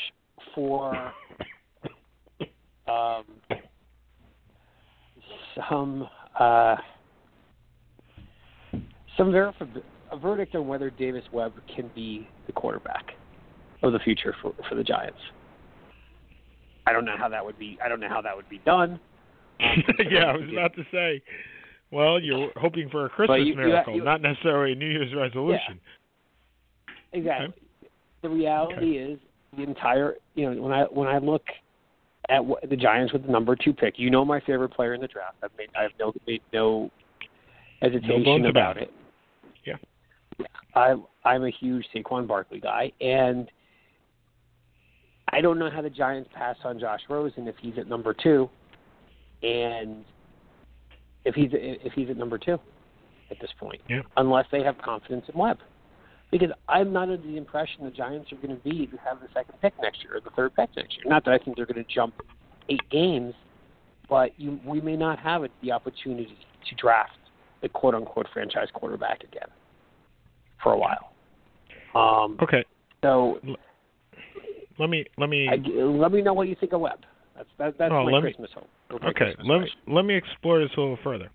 for um, some uh, some verifi- a verdict on whether Davis Webb can be the quarterback of the future for for the Giants. I don't know how that would be. I don't know how that would be done. yeah, I was about to say. Well, you're hoping for a Christmas you- you- miracle, you- not necessarily a New Year's resolution. Exactly. The reality is the entire. You know, when I when I look at what, the Giants with the number two pick, you know my favorite player in the draft. I've made I have no made no hesitation about about it. it. Yeah. I I'm a huge Saquon Barkley guy, and I don't know how the Giants pass on Josh Rosen if he's at number two, and if he's if he's at number two at this point, Yeah. unless they have confidence in Webb. Because I'm not under the impression the Giants are going to be to have the second pick next year or the third pick next year. Not that I think they're going to jump eight games, but you, we may not have it, the opportunity to draft the quote unquote franchise quarterback again for a while. Um, Okay. so Let me let me I, let me know what you think of Webb. That's that, that's Oh, my me- Christmas hope. my Okay, Christmas let me let me explore this a little further.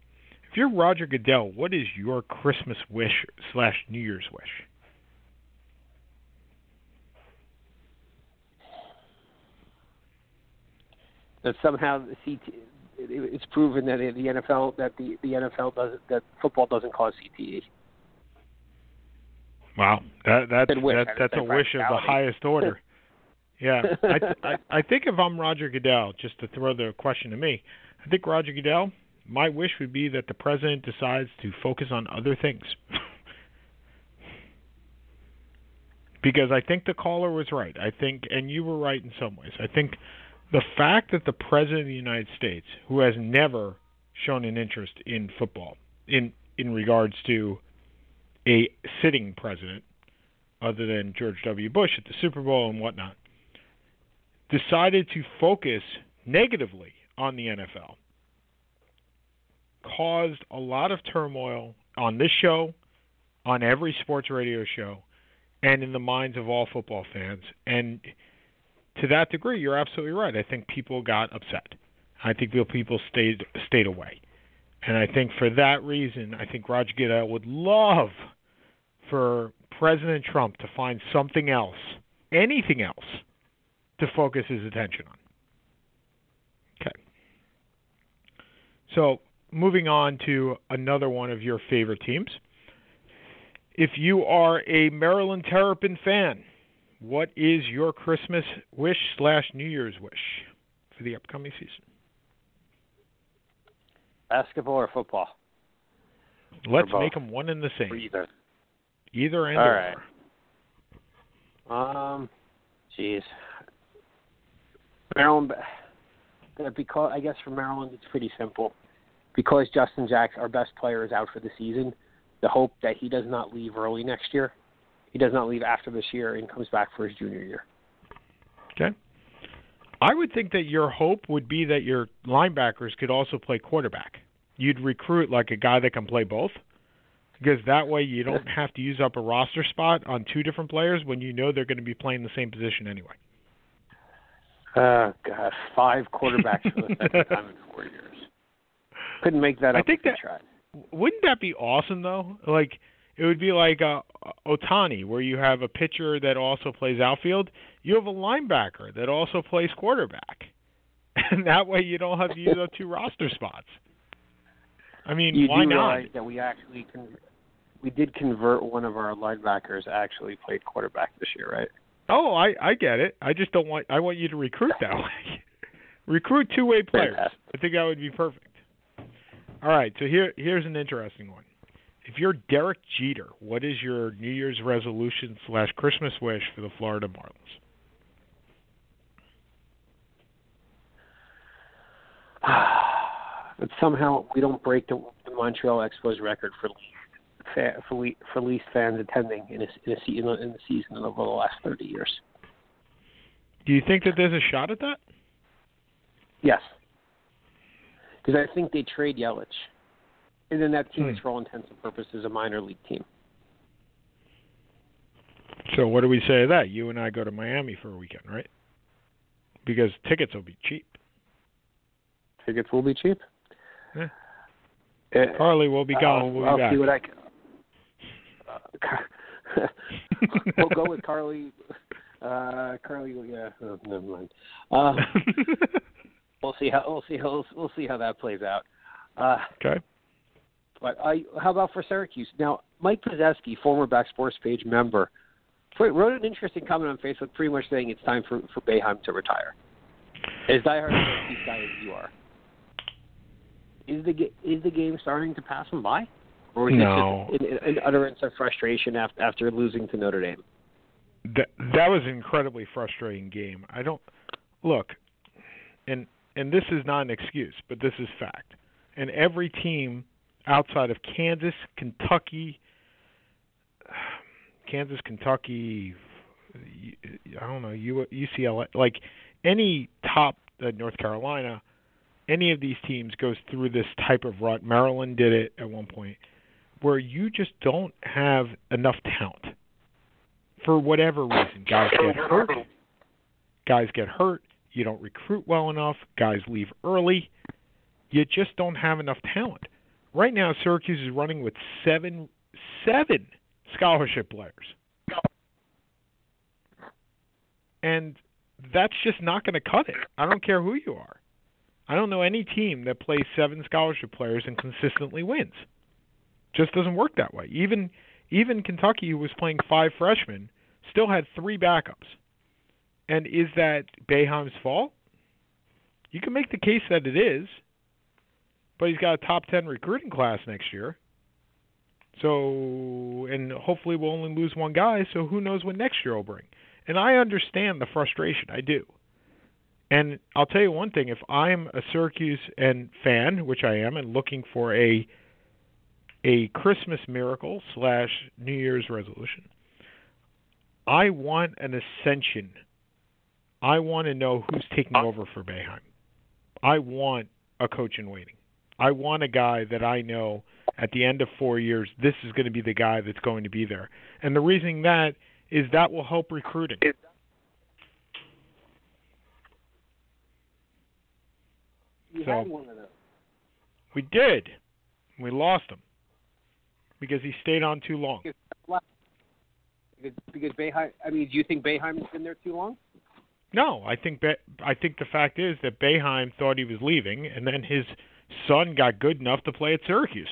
If you're Roger Goodell, what is your Christmas wish slash New Year's wish? that somehow the CT, it's proven that the NFL that the the NFL doesn't that football doesn't cause. CTE. Wow, that that's that, that's a wish of the highest order. Yeah, I, I I think if I'm Roger Goodell, just to throw the question to me, I think Roger Goodell, my wish would be that the president decides to focus on other things. because I think the caller was right. I think, and you were right in some ways. I think the fact that the president of the United States, who has never shown an interest in football, in in regards to a sitting president, other than George W. Bush at the Super Bowl and whatnot, decided to focus negatively on the NFL, caused a lot of turmoil on this show, on every sports radio show, and in the minds of all football fans. And to that degree, you're absolutely right. I think people got upset. I think people stayed stayed away. And I think for that reason, I think Roger Goodell would love for President Trump to find something else, anything else, to focus his attention on. Okay. So, moving on to another one of your favorite teams. If you are a Maryland Terrapin fan, what is your Christmas wish slash New Year's wish for the upcoming season? Basketball or football? Let's both. make them one and the Or same. either. Either and All or. right. Um, jeez. Maryland, uh, because I guess for Maryland it's pretty simple. Because Justin Jackson, our best player, is out for the season, the hope that he does not leave early next year. He does not leave after this year and comes back for his junior year. Okay. I would think that your hope would be that your linebackers could also play quarterback. You'd recruit like a guy that can play both. Because that way you don't have to use up a roster spot on two different players when you know they're going to be playing the same position anyway. Oh God, five quarterbacks for the second time in four years. Couldn't make that I think that-. Wouldn't that be awesome though? Like it would be like uh, Ohtani, where you have a pitcher that also plays outfield. You have a linebacker that also plays quarterback, and that way you don't have to use up two roster spots. I mean, You why do not? realize that we actually con- we did convert one of our linebackers actually played quarterback this year, right? Oh, I I get it. I just don't want. I want you to recruit that way. recruit two way players. I think that would be perfect. All right, so here here's an interesting one. If you're Derek Jeter, what is your New Year's resolution slash Christmas wish for the Florida Marlins? but somehow we don't break the, the Montreal Expos record for least fa- for, for least fans attending in a, in a se- in, the season over the last 30 years. Do you think that there's a shot at that? Yes, because I think they trade Yelich, and then that team is Hmm. for all intents and purposes a minor league team. So what do we say to that? You and I go to Miami for a weekend, right? Because tickets will be cheap. Tickets will be cheap. Yeah. Uh, Carly will be gone. I'll, we'll be I'll back. see what I can. We'll go with Carly. Uh, Carly, yeah, oh, never mind. Uh, we'll see how we'll see how we'll see how that plays out. Uh, okay. but I, how about for Syracuse? Now, Mike Pozeski, former Back Sports Page member, wrote an interesting comment on Facebook, pretty much saying it's time for for Boeheim to retire. As diehard Syracuse guy as you are, is the is the game starting to pass him by, or is No. it just an, an utterance of frustration after after losing to Notre Dame? that that was an incredibly frustrating game. I don't look, and and this is not an excuse, but this is fact. And every team outside of Kansas, Kentucky, Kansas, Kentucky, I don't know, UCLA, like any top uh, North Carolina, any of these teams goes through this type of rut. Maryland did it at one point, where you just don't have enough talent for whatever reason. Guys get hurt. Guys get hurt. You don't recruit well enough. Guys leave early. You just don't have enough talent. Right now, Syracuse is running with seven seven scholarship players, and that's just not going to cut it. I don't care who you are. I don't know any team that plays seven scholarship players and consistently wins. Just doesn't work that way. Even even Kentucky, who was playing five freshmen, still had three backups. And is that Boeheim's fault? You can make the case that it is, but he's got a top 10 recruiting class next year. So, and hopefully we'll only lose one guy, so who knows what next year will bring. And I understand the frustration. I do. And I'll tell you one thing, if I'm a Syracuse and fan, which I am, and looking for a a Christmas miracle slash New Year's resolution. I want an ascension. I want to know who's taking over for Boeheim. I want a coach in waiting. I want a guy that I know at the end of four years, this is going to be the guy that's going to be there. And the reason that is that will help recruiting. You So- had one of those. We did. We lost him because he stayed on too long. Because, because Boeheim, I mean, do you think Boeheim's been there too long? No, I think Be- I think the fact is that Boeheim thought he was leaving, and then his son got good enough to play at Syracuse.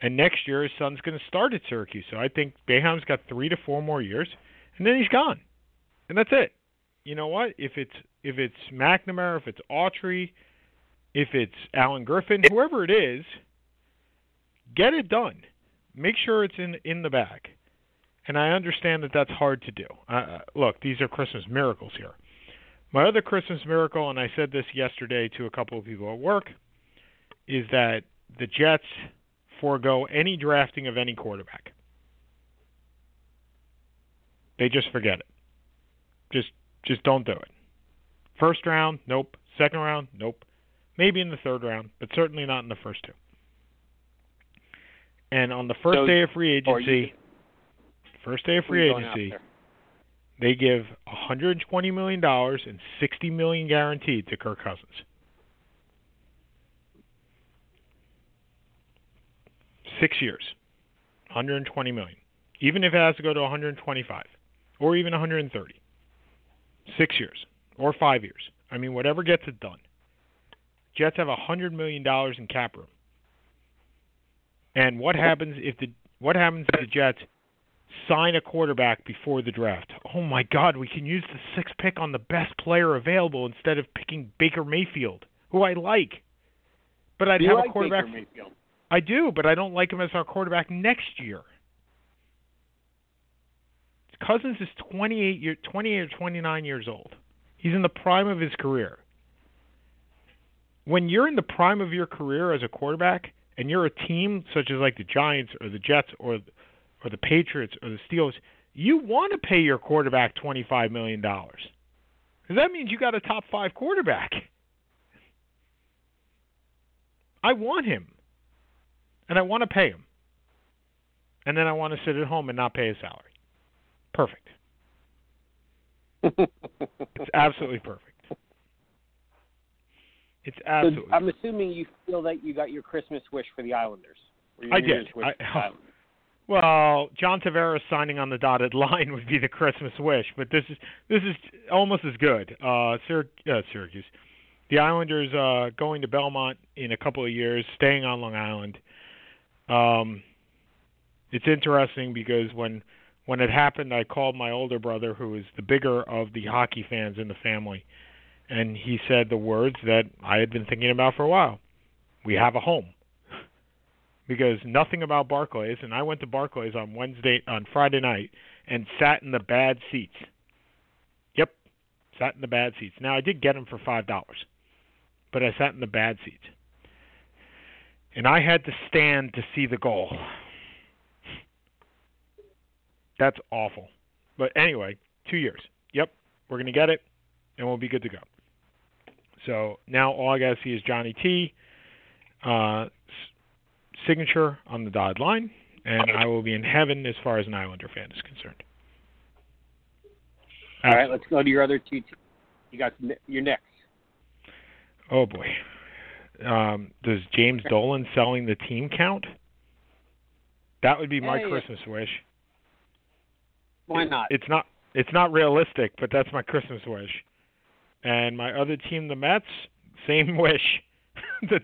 And next year his son's going to start at Syracuse. So I think Boeheim's got three to four more years, and then he's gone, and that's it. You know what? If it's if it's McNamara, if it's Autry, if it's Allen Griffin, whoever it is, get it done. Make sure it's in in the bag. And I understand that that's hard to do. Uh, look, these are Christmas miracles here. My other Christmas miracle, and I said this yesterday to a couple of people at work, is that the Jets forego any drafting of any quarterback. They just forget it. Just just don't do it. First round, nope. Second round, nope. Maybe in the third round, but certainly not in the first two. And on the first So- day of free agency, first day of free agency, they give 120 million dollars and 60 million guaranteed to Kirk Cousins. Six years, 120 million. Even if it has to go to 125, or even 130. Six years or five years. I mean, whatever gets it done. Jets have hundred million dollars in cap room. And what happens if the what happens if the Jets sign a quarterback before the draft? Oh my God, we can use the sixth pick on the best player available instead of picking Baker Mayfield, who I like. But I'd you have like a quarterback. Baker Mayfield? I do, but I don't like him as our quarterback next year. Cousins is 28 year 28 or 29 years old. He's in the prime of his career. When you're in the prime of your career as a quarterback and you're a team such as like the Giants or the Jets or or the Patriots or the Steelers, you want to pay your quarterback 25 million dollars. Cuz that means you got a top 5 quarterback. I want him. And I want to pay him. And then I want to sit at home and not pay his salary. Perfect. It's absolutely perfect. It's So. I'm assuming you feel that you got your Christmas wish for the Islanders. I New did. I- for the Islanders. well, John Tavares signing on the dotted line would be the Christmas wish, but this is this is almost as good. Uh, Syr- uh Syracuse, the Islanders uh, going to Belmont in a couple of years, staying on Long Island. Um, it's interesting because when when it happened, I called my older brother, who is the bigger of the hockey fans in the family, and he said the words that I had been thinking about for a while. We have a home. Because nothing about Barclays, and I went to Barclays on Wednesday, on Friday night, and sat in the bad seats. Yep, sat in the bad seats. Now I did get them for five dollars, but I sat in the bad seats, and I had to stand to see the goal. That's awful. But anyway, two years. Yep, we're gonna get it, and we'll be good to go. So now all I gotta see is Johnny T. Uh, signature on the dotted line, and I will be in heaven as far as an Islander fan is concerned. All right, let's go to your other two. You got your next. Oh boy. Um, does James Dolan selling the team count? That would be my yeah. Christmas wish. Why not? It's not it's not realistic, but that's my Christmas wish. And my other team, the Mets, same wish. the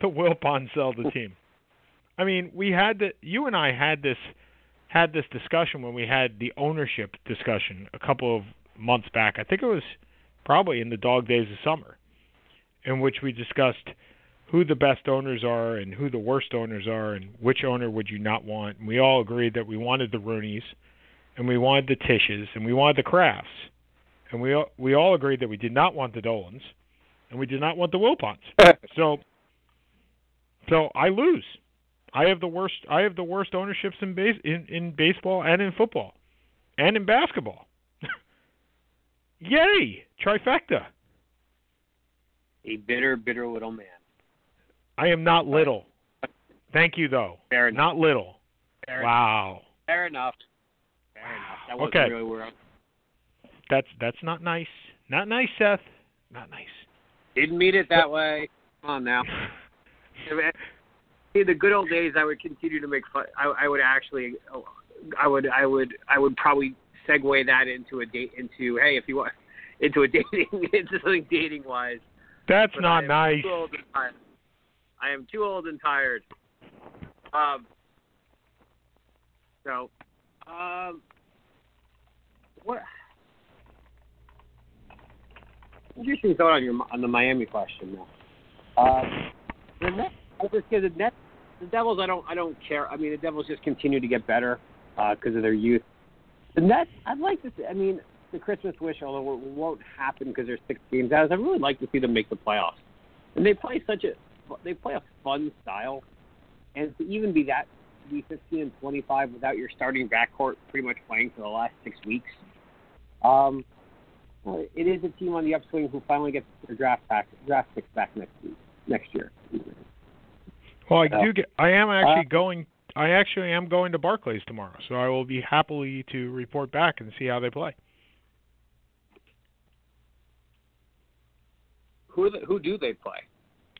the Wilpon sell the team. I mean, we had the you and I had this had this discussion when we had the ownership discussion a couple of months back. I think it was probably in the dog days of summer, in which we discussed who the best owners are and who the worst owners are and which owner would you not want. And we all agreed that we wanted the Rooneys and we wanted the Tisches and we wanted the Krafts. And we all, we all agreed that we did not want the Dolans and we did not want the Wilpons. so so I lose. I have the worst I have the worst ownerships in base in, in baseball and in football and in basketball. Yay! Trifecta. A bitter, bitter little man. I am not little. Thank you though. Fair enough. Not little. Fair, Wow. fair enough. Fair enough. That wasn't Okay. really where I That's that's not nice. Not nice, Seth. Not nice. didn't mean it that way. Come on now. In the good old days, I would continue to make fun. I, I would actually, I would, I would, I would probably segue that into a date, into hey, if you want, into a dating, into something dating wise. That's But not I nice. Too old and. I am too old and tired. Um. So, um, what? Interesting thought on your on the Miami question though. Um, the Nets, I just say the Nets, the Devils. I don't, I don't care. I mean, the Devils just continue to get better because of their youth. The Nets, I'd like to see. I mean, the Christmas wish, although it won't happen because there's six games out, I'd really like to see them make the playoffs. And they play such a, they play a fun style, and to even be that, to be 15 and 25 without your starting backcourt pretty much playing for the last six weeks. Um, it is a team on the upswing who finally gets their draft back draft picks back next week, next year. Well, I so, do get. I am actually uh, going. I actually am going to Barclays tomorrow, so I will be happily to report back and see how they play. Who the, who do they play?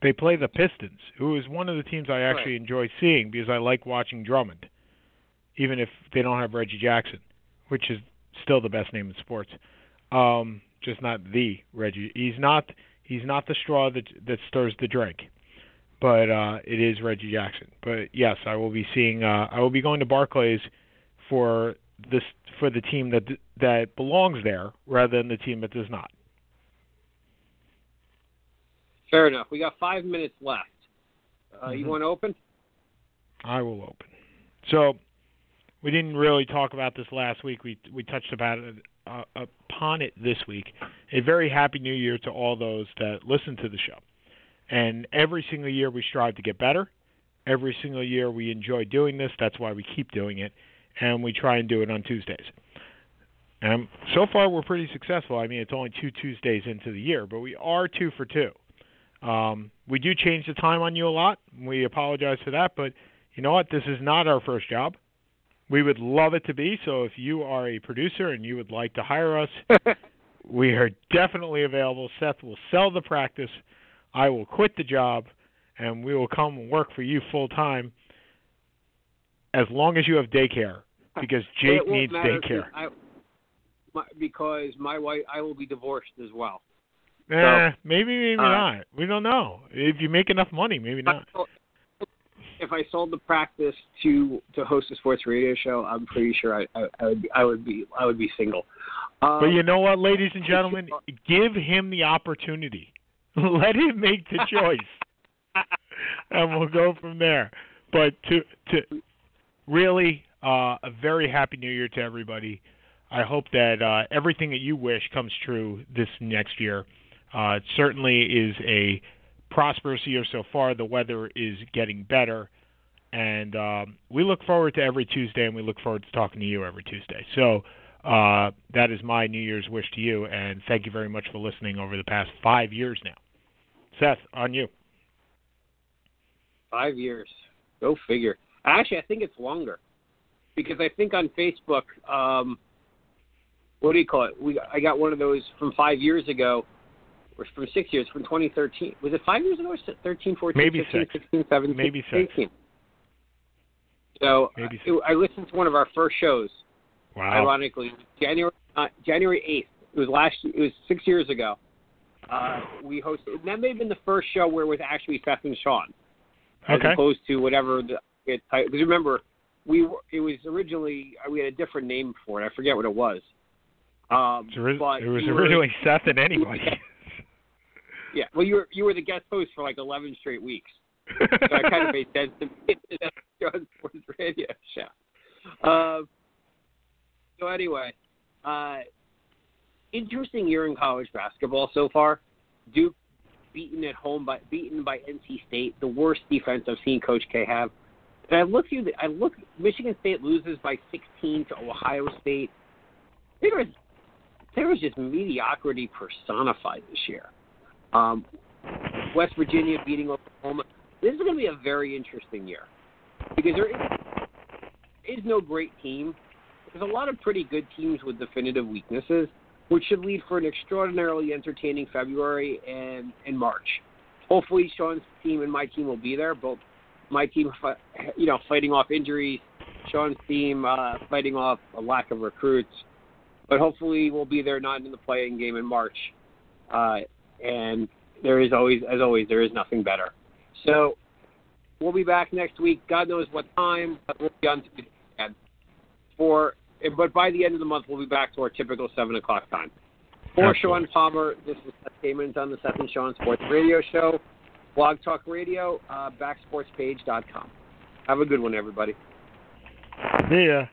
They play the Pistons, who is one of the teams I actually right. enjoy seeing because I like watching Drummond, even if they don't have Reggie Jackson, which is still the best name in sports. Um, just not the Reggie. He's not. He's not the straw that that stirs the drink, but uh, it is Reggie Jackson. But yes, I will be seeing. Uh, I will be going to Barclays for this for the team that that belongs there rather than the team that does not. Fair enough. We got five minutes left. Uh, You Mhm. want to open? I will open. So we didn't really talk about this last week. We we touched about it uh, upon it this week. A very happy New Year to all those that listen to the show. And every single year we strive to get better. Every single year we enjoy doing this. That's why we keep doing it, and we try and do it on Tuesdays. And so far we're pretty successful. I mean, it's only two Tuesdays into the year, but we are two for two. Um, we do change the time on you a lot. We apologize for that, but you know what? This is not our first job. We would love it to be. So if you are a producer and you would like to hire us, we are definitely available. Seth will sell the practice. I will quit the job, and we will come and work for you full time as long as you have daycare, because Jake needs daycare. I, my, because my wife, I will be divorced as well. Eh, maybe, maybe uh, not. We don't know. If you make enough money, maybe not. If I sold the practice to to host a sports radio show, I'm pretty sure I I, I would be I would be I would be single. Um, But you know what, ladies and gentlemen, give him the opportunity. Let him make the choice, and we'll go from there. But to to really uh, a very happy New Year to everybody. I hope that uh, everything that you wish comes true this next year. Uh, it certainly is a prosperous year so far. The weather is getting better, and um, we look forward to every Tuesday, and we look forward to talking to you every Tuesday. So uh, that is my New Year's wish to you, and thank you very much for listening over the past five years now. Seth, on you. Five years. Go figure. Actually, I think it's longer because I think on Facebook, um, what do you call it? We I got one of those from five years ago, or from six years, from 2013. Was it five years ago? Or is 13, 14, Maybe 15, six. 16, 17, Maybe six. 18? So Maybe uh, I listened to one of our first shows. Wow. Ironically, January uh, January 8th. It was last. It was six years ago. Uh, we hosted. And that may have been the first show where it was actually Seth and Sean as Okay. opposed to whatever the it because remember we were, it was originally uh, we had a different name for it. I forget what it was. Um, It was, but it was were- originally Seth and anybody. Yeah. Well, you were you were the guest host for like eleven straight weeks, so I kind of made sense to me that John Sports Radio show. Um, so anyway, uh, interesting year in college basketball so far. Duke beaten at home by beaten by NC State, the worst defense I've seen Coach K have. And I look through the, I look Michigan State loses by 16 to Ohio State. There was there was just mediocrity personified this year. Um, West Virginia beating Oklahoma. This is going to be a very interesting year because there is, is no great team. There's a lot of pretty good teams with definitive weaknesses, which should lead for an extraordinarily entertaining February and, and March. Hopefully, Sean's team and my team will be there. Both my team, you know, fighting off injuries, Sean's team uh, fighting off a lack of recruits. But hopefully, we'll be there not in the playing game in March. Uh, and there is always, as always, there is nothing better. So we'll be back next week. God knows what time, but we'll be on. For but by the end of the month, we'll be back to our typical seven o'clock time. For Absolutely. Sean Palmer, this is Seth Kamens on the Seth and Sean Sports Radio Show, Blog Talk Radio, uh, backsportspage.com. Have a good one, everybody. See ya.